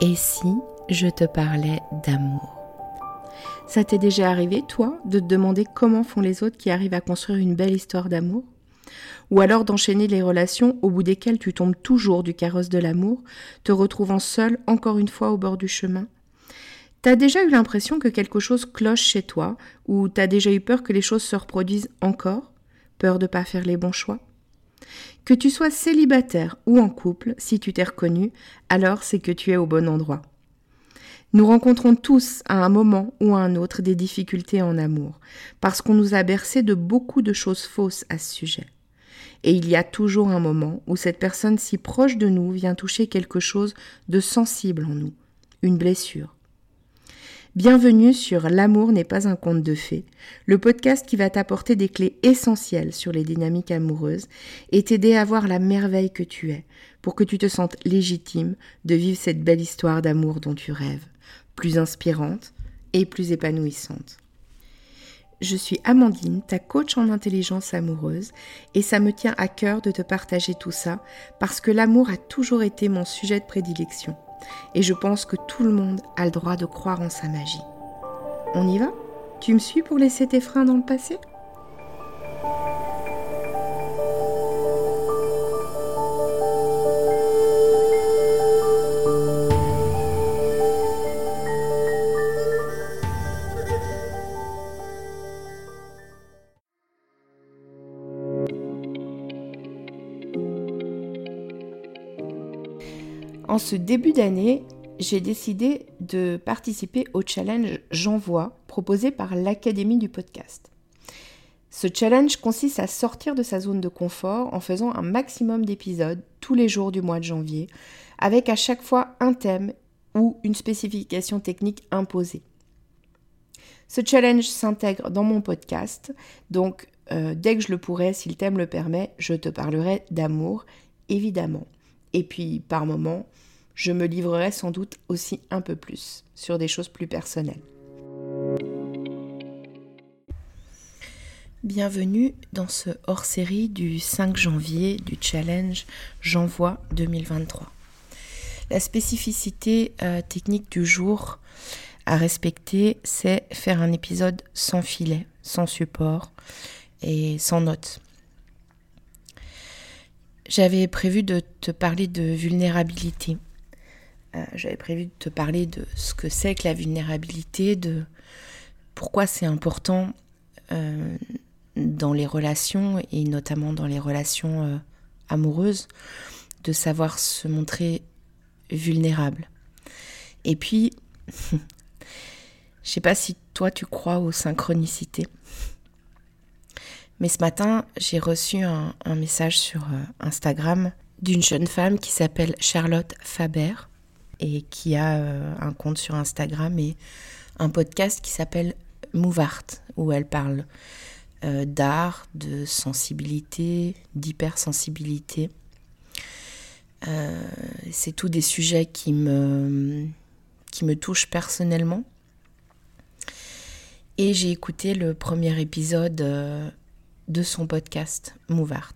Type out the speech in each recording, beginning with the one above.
Et si je te parlais d'amour? Ça t'est déjà arrivé, toi, de te demander comment font les autres qui arrivent à construire une belle histoire d'amour? Ou alors d'enchaîner les relations au bout desquelles tu tombes toujours du carrosse de l'amour, te retrouvant seul encore une fois au bord du chemin? T'as déjà eu l'impression que quelque chose cloche chez toi, ou t'as déjà eu peur que les choses se reproduisent encore? Peur de pas faire les bons choix? Que tu sois célibataire ou en couple, si tu t'es reconnu, alors c'est que tu es au bon endroit. Nous rencontrons tous à un moment ou à un autre des difficultés en amour, parce qu'on nous a bercé de beaucoup de choses fausses à ce sujet. Et il y a toujours un moment où cette personne si proche de nous vient toucher quelque chose de sensible en nous, une blessure, Bienvenue sur L'amour n'est pas un conte de fées, le podcast qui va t'apporter des clés essentielles sur les dynamiques amoureuses et t'aider à voir la merveille que tu es pour que tu te sentes légitime de vivre cette belle histoire d'amour dont tu rêves, plus inspirante et plus épanouissante. Je suis Amandine, ta coach en intelligence amoureuse, et ça me tient à cœur de te partager tout ça parce que l'amour a toujours été mon sujet de prédilection et je pense que tout le monde a le droit de croire en sa magie. On y va? Tu me suis pour laisser tes freins dans le passé? En ce début d'année, j'ai décidé de participer au challenge J'envoie proposé par l'Académie du podcast. Ce challenge consiste à sortir de sa zone de confort en faisant un maximum d'épisodes tous les jours du mois de janvier, avec à chaque fois un thème ou une spécification technique imposée. Ce challenge s'intègre dans mon podcast, donc euh, dès que je le pourrai, si le thème le permet, je te parlerai d'amour, évidemment. Et puis, par moments, je me livrerai sans doute aussi un peu plus sur des choses plus personnelles. Bienvenue dans ce hors-série du 5 janvier du challenge J'envoie 2023. La spécificité euh, technique du jour à respecter, c'est faire un épisode sans filet, sans support et sans notes. J'avais prévu de te parler de vulnérabilité euh, j'avais prévu de te parler de ce que c'est que la vulnérabilité, de pourquoi c'est important euh, dans les relations et notamment dans les relations euh, amoureuses de savoir se montrer vulnérable. Et puis, je sais pas si toi tu crois aux synchronicités. Mais ce matin, j'ai reçu un, message sur Instagram d'une jeune femme qui s'appelle Charlotte Faber et qui a euh, un compte sur Instagram et un podcast qui s'appelle Move Art, où elle parle euh, d'art, de sensibilité, d'hypersensibilité. Euh, c'est tous des sujets qui me touchent personnellement. Et j'ai écouté le premier épisode de son podcast Move Art.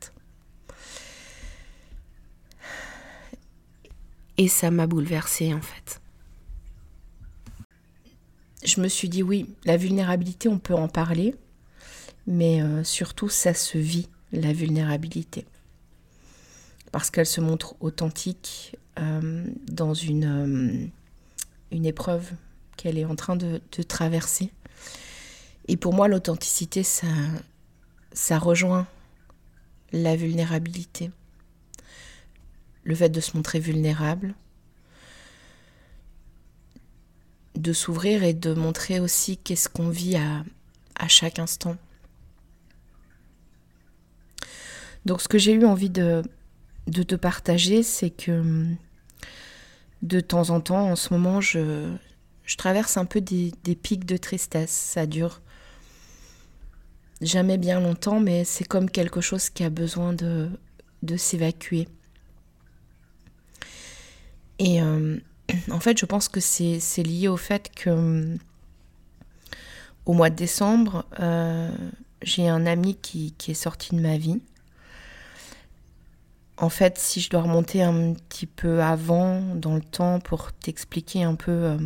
Et ça m'a bouleversée en fait. Je me suis dit oui, la vulnérabilité, on peut en parler, mais euh, surtout ça se vit, la vulnérabilité. Parce qu'elle se montre authentique euh, dans une, euh, une épreuve qu'elle est en train de, de, traverser. Et pour moi, l'authenticité, ça, ça rejoint la vulnérabilité le fait de se montrer vulnérable, de s'ouvrir et de montrer aussi qu'est-ce qu'on vit à, chaque instant. Donc ce que j'ai eu envie de, de te partager, c'est que de temps en temps, en ce moment, je, je traverse un peu des, des, pics de tristesse. Ça dure jamais bien longtemps, mais c'est comme quelque chose qui a besoin de, de s'évacuer. Et euh, en fait, je pense que c'est lié au fait que au mois de décembre, euh, j'ai un ami qui, qui, est sorti de ma vie. en fait, si je dois remonter un petit peu avant dans le temps pour t'expliquer un peu euh,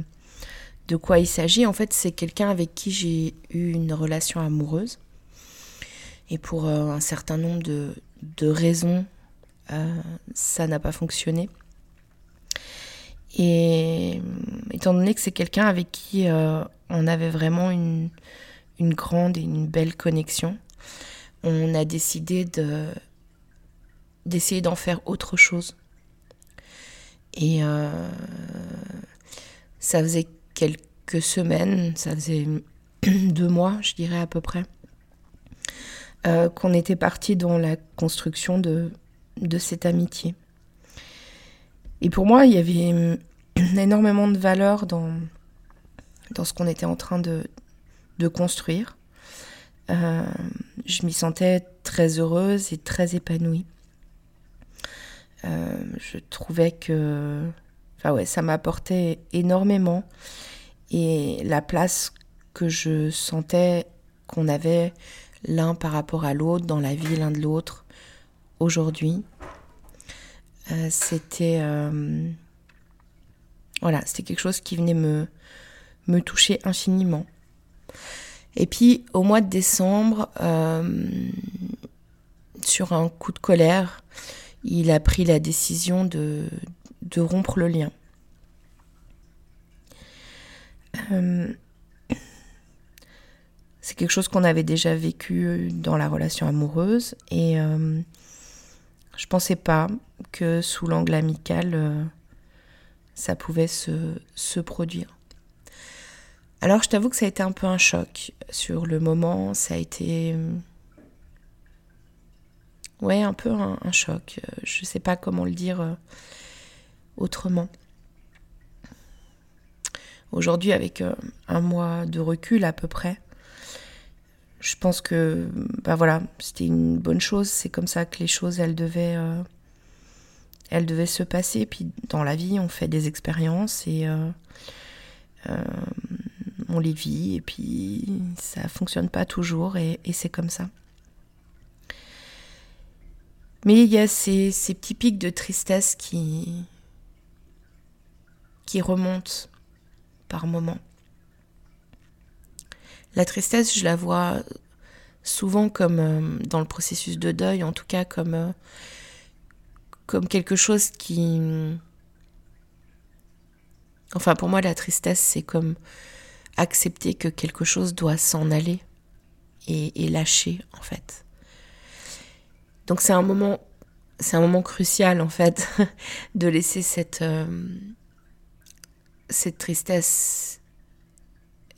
de quoi il s'agit, en fait, c'est quelqu'un avec qui j'ai eu une relation amoureuse. Et pour euh, un certain nombre de, raisons, euh, ça n'a pas fonctionné. Et étant donné que c'est quelqu'un avec qui on avait vraiment une, grande et une belle connexion, on a décidé de d'essayer d'en faire autre chose. Et euh, ça faisait quelques semaines, ça faisait deux mois, je dirais à peu près, euh, qu'on était parti dans la construction de, cette amitié. Et pour moi, il y avait énormément de valeur dans, ce qu'on était en train de, construire. Euh, je m'y sentais très heureuse et très épanouie. Euh, je trouvais que ouais, ça m'apportait énormément. Et la place que je sentais qu'on avait l'un par rapport à l'autre, dans la vie l'un de l'autre, aujourd'hui, euh, c'était euh, voilà, c'était quelque chose qui venait me, me toucher infiniment. Et puis au mois de décembre, sur un coup de colère, il a pris la décision de, rompre le lien. Euh, c'est quelque chose qu'on avait déjà vécu dans la relation amoureuse et euh, je pensais pas que sous l'angle amical euh, ça pouvait se, produire. Alors je t'avoue que ça a été un peu un choc sur le moment, ça a été ouais, un peu un, choc. Euh, je sais pas comment le dire euh, autrement. Aujourd'hui, avec euh, un mois de recul à peu près, je pense que bah voilà, c'était une bonne chose. C'est comme ça que les choses, elles devaient, elles devaient se passer. Puis dans la vie, on fait des expériences et on les vit. Et puis ça fonctionne pas toujours et c'est comme ça. Mais il y a ces, petits pics de tristesse qui, qui remontent par moments. La tristesse, je la vois souvent comme euh, dans le processus de deuil, en tout cas comme, euh, quelque chose qui... Enfin, pour moi, la tristesse, c'est comme accepter que quelque chose doit s'en aller et, lâcher, en fait. Donc c'est un moment, c'est un moment crucial en fait de laisser cette euh, cette tristesse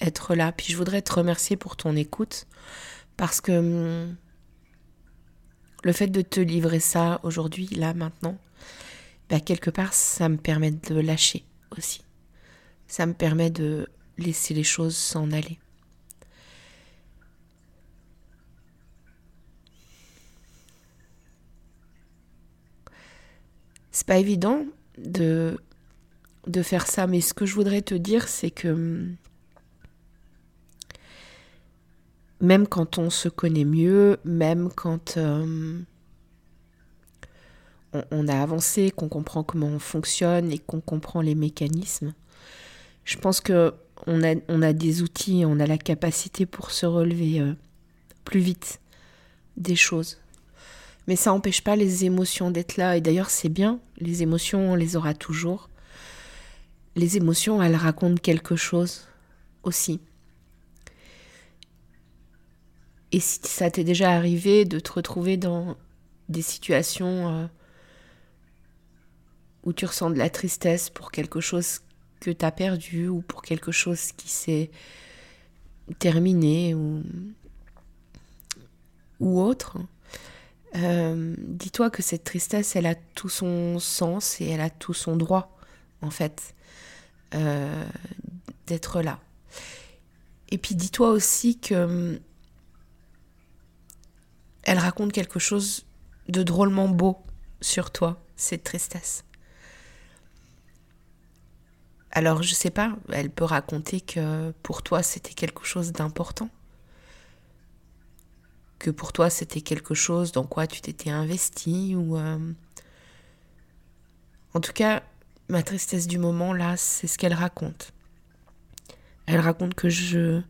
être là. Puis je voudrais te remercier pour ton écoute parce que hum, le fait de te livrer ça aujourd'hui, là, maintenant, bah, quelque part, ça me permet de lâcher aussi. Ça me permet de laisser les choses s'en aller. c'est pas évident de, de faire ça, mais ce que je voudrais te dire, c'est que hum, même quand on se connaît mieux, même quand hum, on, a avancé, qu'on comprend comment on fonctionne et qu'on comprend les mécanismes, je pense que on a, on des outils, on a la capacité pour se relever euh, plus vite des choses. Mais ça n'empêche pas les émotions d'être là. Et d'ailleurs, c'est bien. Les émotions, on les aura toujours. Les émotions, elles racontent quelque chose aussi. Et si ça t'est déjà arrivé de te retrouver dans des situations euh, où tu ressens de la tristesse pour quelque chose que tu as perdu ou pour quelque chose qui s'est terminé ou, ou autre, euh, dis-toi que cette tristesse, elle a tout son sens et elle a tout son droit, en fait, euh, d'être là. Et puis dis-toi aussi que elle raconte quelque chose de drôlement beau sur toi, cette tristesse. Alors je sais pas, elle peut raconter que pour toi c'était quelque chose d'important que pour toi c'était quelque chose dans quoi tu t'étais investi ou, euh, En tout cas, ma tristesse du moment, là, c'est ce qu'elle raconte. Elle raconte que je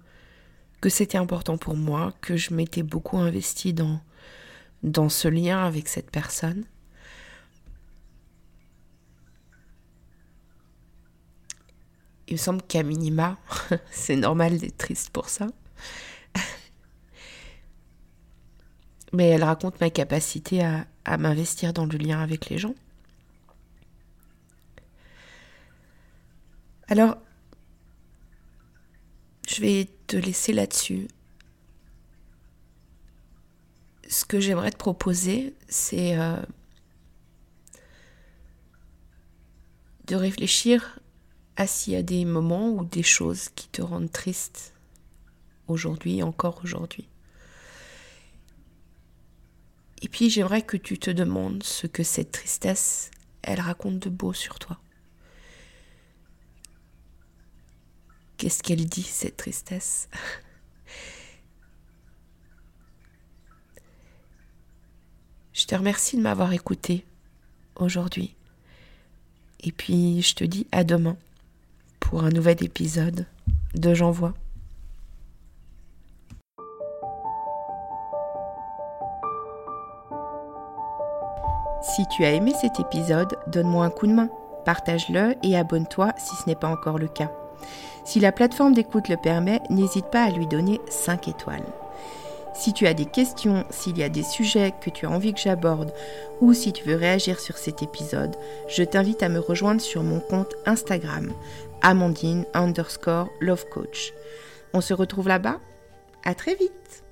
que c'était important pour moi, que je m'étais beaucoup investie dans dans ce lien avec cette personne. Il me semble qu'à minima, c'est normal d'être triste pour ça. Mais elle raconte ma capacité à, à m'investir dans le lien avec les gens. Alors, je vais te laisser là-dessus. Ce que j'aimerais te proposer, c'est euh, de réfléchir à s'il y a des moments ou des choses qui te rendent triste aujourd'hui, encore aujourd'hui. Et puis j'aimerais que tu te demandes ce que cette tristesse, elle raconte de beau sur toi. Qu'est-ce qu'elle dit, cette tristesse? Je te remercie de m'avoir écouté aujourd'hui. Et puis je te dis à demain pour un nouvel épisode de J'envoie. Si tu as aimé cet épisode, donne-moi un coup de main, partage-le et abonne-toi si ce n'est pas encore le cas. Si la plateforme d'écoute le permet, n'hésite pas à lui donner 5 étoiles. Si tu as des questions, s'il y a des sujets que tu as envie que j'aborde ou si tu veux réagir sur cet épisode, je t'invite à me rejoindre sur mon compte Instagram, Amandine underscore Love Coach. On se retrouve là-bas À très vite